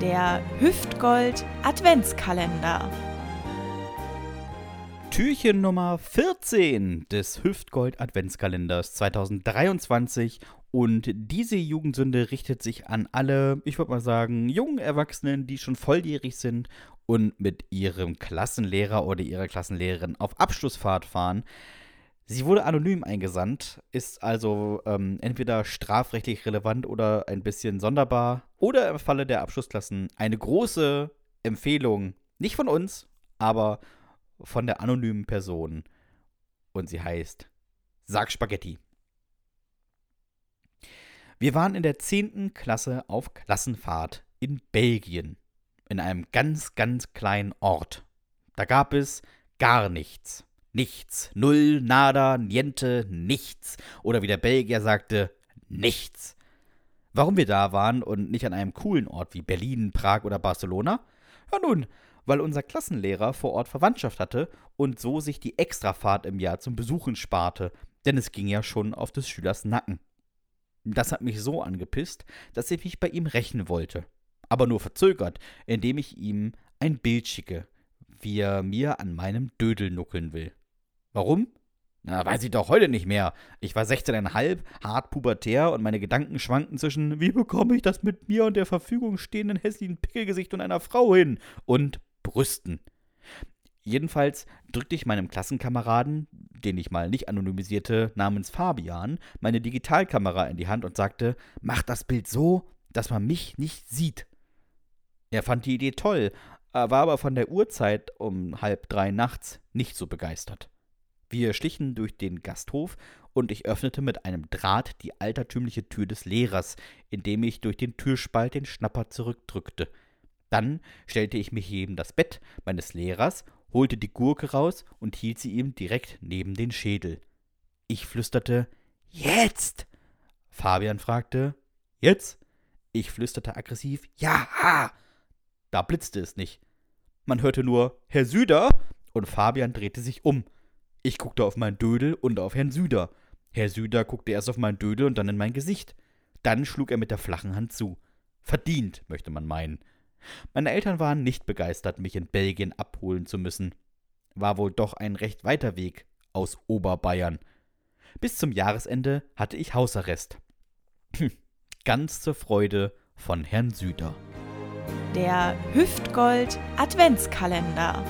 Der Hüftgold Adventskalender. Türchen Nummer 14 des Hüftgold Adventskalenders 2023 und diese Jugendsünde richtet sich an alle, ich würde mal sagen, jungen Erwachsenen, die schon volljährig sind und mit ihrem Klassenlehrer oder ihrer Klassenlehrerin auf Abschlussfahrt fahren. Sie wurde anonym eingesandt, ist also ähm, entweder strafrechtlich relevant oder ein bisschen sonderbar oder im Falle der Abschlussklassen eine große Empfehlung, nicht von uns, aber von der anonymen Person. Und sie heißt Sag Spaghetti. Wir waren in der 10. Klasse auf Klassenfahrt in Belgien, in einem ganz, ganz kleinen Ort. Da gab es gar nichts. Nichts. Null, nada, niente, nichts. Oder wie der Belgier sagte, nichts. Warum wir da waren und nicht an einem coolen Ort wie Berlin, Prag oder Barcelona? Ja nun, weil unser Klassenlehrer vor Ort Verwandtschaft hatte und so sich die Extrafahrt im Jahr zum Besuchen sparte, denn es ging ja schon auf des Schülers Nacken. Das hat mich so angepisst, dass ich mich bei ihm rächen wollte. Aber nur verzögert, indem ich ihm ein Bild schicke, wie er mir an meinem Dödel nuckeln will. Warum? Na, weiß ich doch heute nicht mehr. Ich war 16,5, hart pubertär und meine Gedanken schwankten zwischen, wie bekomme ich das mit mir und der Verfügung stehenden hässlichen Pickelgesicht und einer Frau hin? Und Brüsten. Jedenfalls drückte ich meinem Klassenkameraden, den ich mal nicht anonymisierte, namens Fabian, meine Digitalkamera in die Hand und sagte, mach das Bild so, dass man mich nicht sieht. Er fand die Idee toll, war aber von der Uhrzeit um halb drei nachts nicht so begeistert. Wir schlichen durch den Gasthof und ich öffnete mit einem Draht die altertümliche Tür des Lehrers, indem ich durch den Türspalt den Schnapper zurückdrückte. Dann stellte ich mich neben das Bett meines Lehrers, holte die Gurke raus und hielt sie ihm direkt neben den Schädel. Ich flüsterte Jetzt. Fabian fragte Jetzt? Ich flüsterte aggressiv Ja. Da blitzte es nicht. Man hörte nur Herr Süder und Fabian drehte sich um. Ich guckte auf meinen Dödel und auf Herrn Süder. Herr Süder guckte erst auf meinen Dödel und dann in mein Gesicht. Dann schlug er mit der flachen Hand zu. Verdient, möchte man meinen. Meine Eltern waren nicht begeistert, mich in Belgien abholen zu müssen. War wohl doch ein recht weiter Weg aus Oberbayern. Bis zum Jahresende hatte ich Hausarrest. Ganz zur Freude von Herrn Süder. Der Hüftgold Adventskalender.